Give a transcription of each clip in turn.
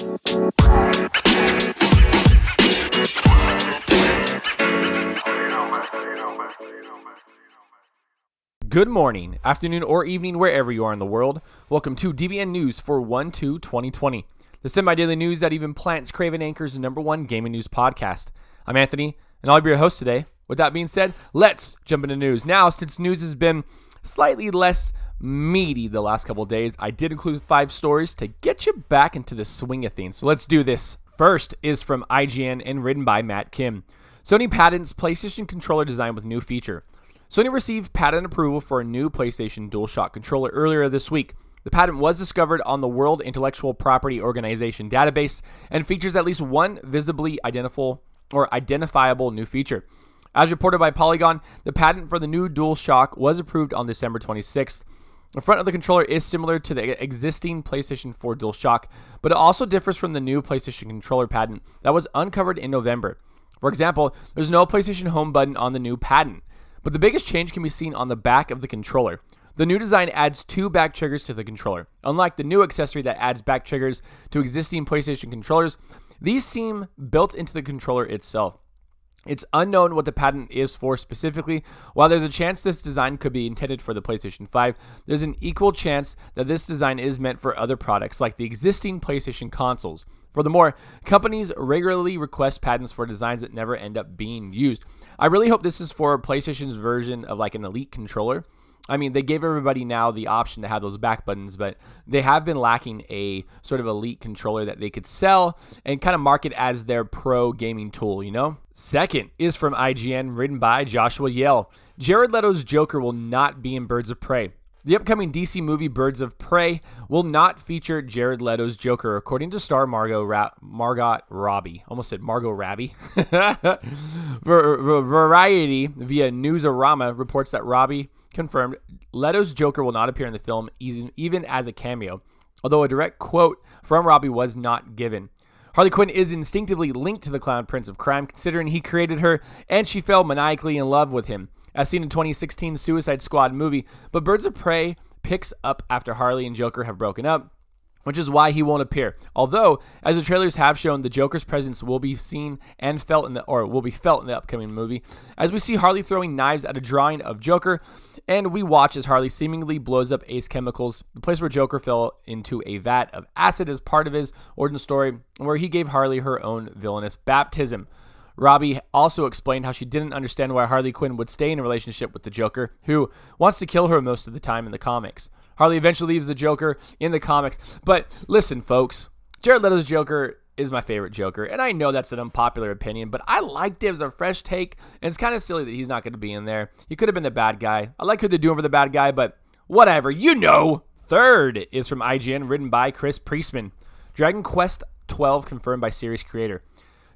Good morning, afternoon, or evening, wherever you are in the world. Welcome to DBN News for 1 2 2020, the semi daily news that even plants Craven Anchor's number one gaming news podcast. I'm Anthony, and I'll be your host today. With that being said, let's jump into news. Now, since news has been slightly less meaty the last couple days, I did include five stories to get you back into the swing of things. So let's do this. First is from IGN and written by Matt Kim. Sony patents PlayStation controller design with new feature. Sony received patent approval for a new PlayStation DualShock controller earlier this week. The patent was discovered on the World Intellectual Property Organization database and features at least one visibly identifiable or identifiable new feature. As reported by Polygon, the patent for the new DualShock was approved on December 26th. The front of the controller is similar to the existing PlayStation 4 DualShock, but it also differs from the new PlayStation controller patent that was uncovered in November. For example, there's no PlayStation Home button on the new patent. But the biggest change can be seen on the back of the controller. The new design adds two back triggers to the controller. Unlike the new accessory that adds back triggers to existing PlayStation controllers, these seem built into the controller itself. It's unknown what the patent is for specifically. While there's a chance this design could be intended for the PlayStation 5, there's an equal chance that this design is meant for other products like the existing PlayStation consoles. Furthermore, companies regularly request patents for designs that never end up being used. I really hope this is for PlayStation's version of like an elite controller. I mean, they gave everybody now the option to have those back buttons, but they have been lacking a sort of elite controller that they could sell and kind of market as their pro gaming tool, you know? Second is from IGN, written by Joshua Yehl. Jared Leto's Joker will not be in Birds of Prey. The upcoming DC movie Birds of Prey will not feature Jared Leto's Joker, according to star Margot Ra- Margot Robbie. Almost said Margot Robbie. Variety via Newsarama reports that Robbie confirmed Leto's Joker will not appear in the film, even, as a cameo, although a direct quote from Robbie was not given. Harley Quinn is instinctively linked to the Clown Prince of Crime, considering he created her and she fell maniacally in love with him as seen in 2016 Suicide Squad movie, but Birds of Prey picks up after Harley and Joker have broken up, which is why he won't appear. Although, as the trailers have shown, the Joker's presence will be seen and felt in the or will be felt in the upcoming movie, as we see Harley throwing knives at a drawing of Joker, and we watch as Harley seemingly blows up Ace Chemicals, the place where Joker fell into a vat of acid as part of his origin story, where he gave Harley her own villainous baptism. Robbie also explained how she didn't understand why Harley Quinn would stay in a relationship with the Joker, who wants to kill her most of the time in the comics. Harley eventually leaves the Joker in the comics. But listen, folks, Jared Leto's Joker is my favorite Joker, and I know that's an unpopular opinion, but I liked it as a fresh take, and it's kind of silly that he's not going to be in there. He could have been the bad guy. I like who they're doing for the bad guy, but whatever, you know. Third is from IGN, written by Chris Priestman. Dragon Quest 12 confirmed by series creator.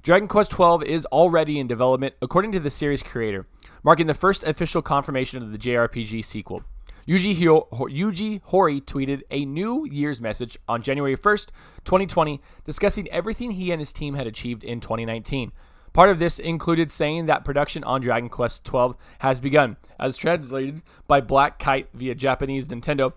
Dragon Quest XII is already in development, according to the series creator, marking the first official confirmation of the JRPG sequel. Yuji, Hyo- Yuji Horii tweeted a New Year's message on January 1st, 2020, discussing everything he and his team had achieved in 2019. Part of this included saying that production on Dragon Quest XII has begun, as translated by Black Kite via Japanese Nintendo.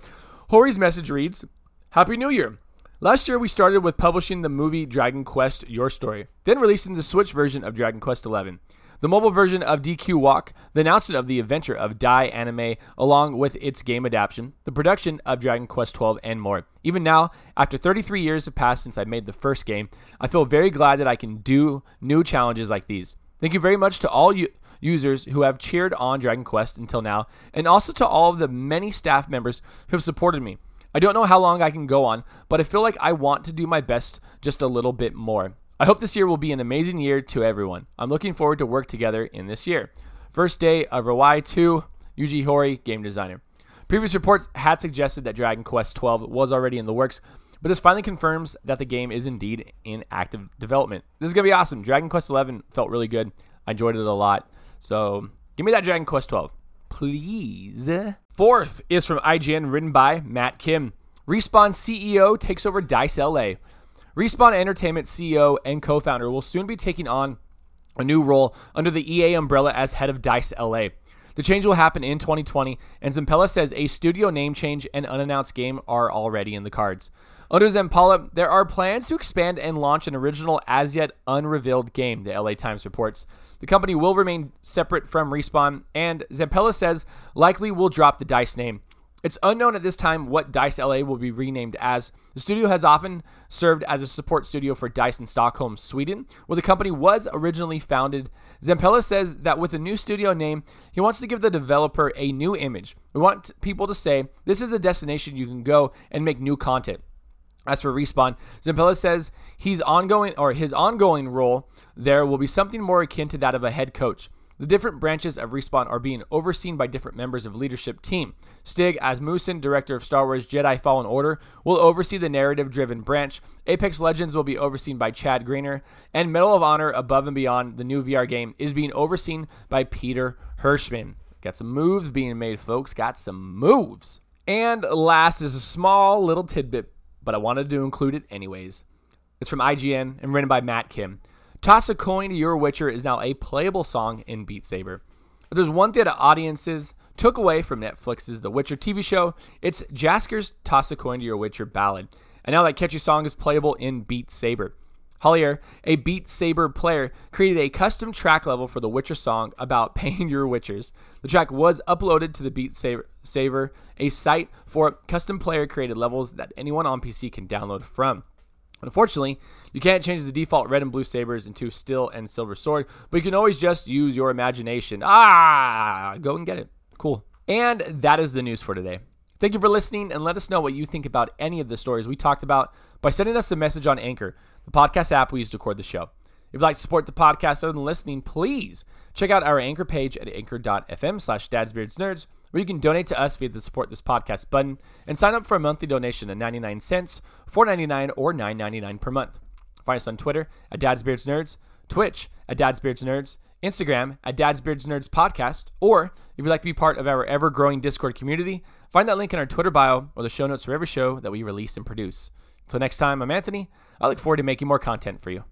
Horii's message reads, Happy New Year! Last year, we started with publishing the movie Dragon Quest Your Story, then releasing the Switch version of Dragon Quest XI, the mobile version of DQ Walk, the announcement of the adventure of Dai Anime, along with its game adaptation, the production of Dragon Quest XII, and more. Even now, after 33 years have passed since I made the first game, I feel very glad that I can do new challenges like these. Thank you very much to all you users who have cheered on Dragon Quest until now, and also to all of the many staff members who have supported me. I don't know how long I can go on, but I feel like I want to do my best just a little bit more. I hope this year will be an amazing year to everyone. I'm looking forward to work together in this year. First day of Reiwa 2, Yuji Horii, game designer. Previous reports had suggested that Dragon Quest XII was already in the works, but this finally confirms that the game is indeed in active development. This is going to be awesome. Dragon Quest XI felt really good. I enjoyed it a lot. So give me that Dragon Quest XII please. Fourth is from IGN, written by Matt Kim. Respawn CEO takes over Dice LA. Respawn Entertainment CEO and co founder will soon be taking on a new role under the EA umbrella as head of Dice LA. The change will happen in 2020, and Zampella says a studio name change and unannounced game are already in the cards. Under Zampella, there are plans to expand and launch an original as yet unrevealed game, the LA Times reports. The company will remain separate from Respawn, and Zampella says likely will drop the DICE name. It's unknown at this time what DICE LA will be renamed as. The studio has often served as a support studio for DICE in Stockholm, Sweden, where the company was originally founded. Zampella says that with a new studio name, he wants to give the developer a new image. We want people to say, this is a destination you can go and make new content. As for Respawn, Zampella says he's ongoing or his ongoing role there will be something more akin to that of a head coach. The different branches of Respawn are being overseen by different members of leadership team. Stig Asmussen, director of Star Wars Jedi Fallen Order, will oversee the narrative-driven branch. Apex Legends will be overseen by Chad Grenier, and Medal of Honor Above and Beyond, the new VR game, is being overseen by Peter Hirschmann. Got some moves being made, folks. Got some moves. And last is a small little tidbit, but I wanted to include it anyways. It's from IGN and written by Matt Kim. Toss a coin to your Witcher is now a playable song in Beat Saber. If there's one thing that audiences took away from Netflix's The Witcher TV show, it's Jaskier's Toss a Coin to Your Witcher ballad. And now that catchy song is playable in Beat Saber. Hollier, a Beat Saber player, created a custom track level for the Witcher song about paying your Witchers. The track was uploaded to the Beat Saber, a site for custom player created levels that anyone on PC can download from. Unfortunately, you can't change the default red and blue sabers into steel and silver sword, but you can always just use your imagination. Ah, go and get it. Cool. And that is the news for today. Thank you for listening and let us know what you think about any of the stories we talked about by sending us a message on Anchor, the podcast app we use to record the show. If you'd like to support the podcast other than listening, please check out our Anchor page at anchor.fm slash dadsbeardsnerds where you can donate to us via the support this podcast button and sign up for a monthly donation of 99 cents, 4.99 or 9.99 per month. Find us on Twitter at dadsbeardsnerds, Twitch at dadsbeardsnerds, Instagram at dadsbeardsnerds podcast, or if you'd like to be part of our ever-growing Discord community, find that link in our Twitter bio or the show notes for every show that we release and produce. Until next time, I'm Anthony. I look forward to making more content for you.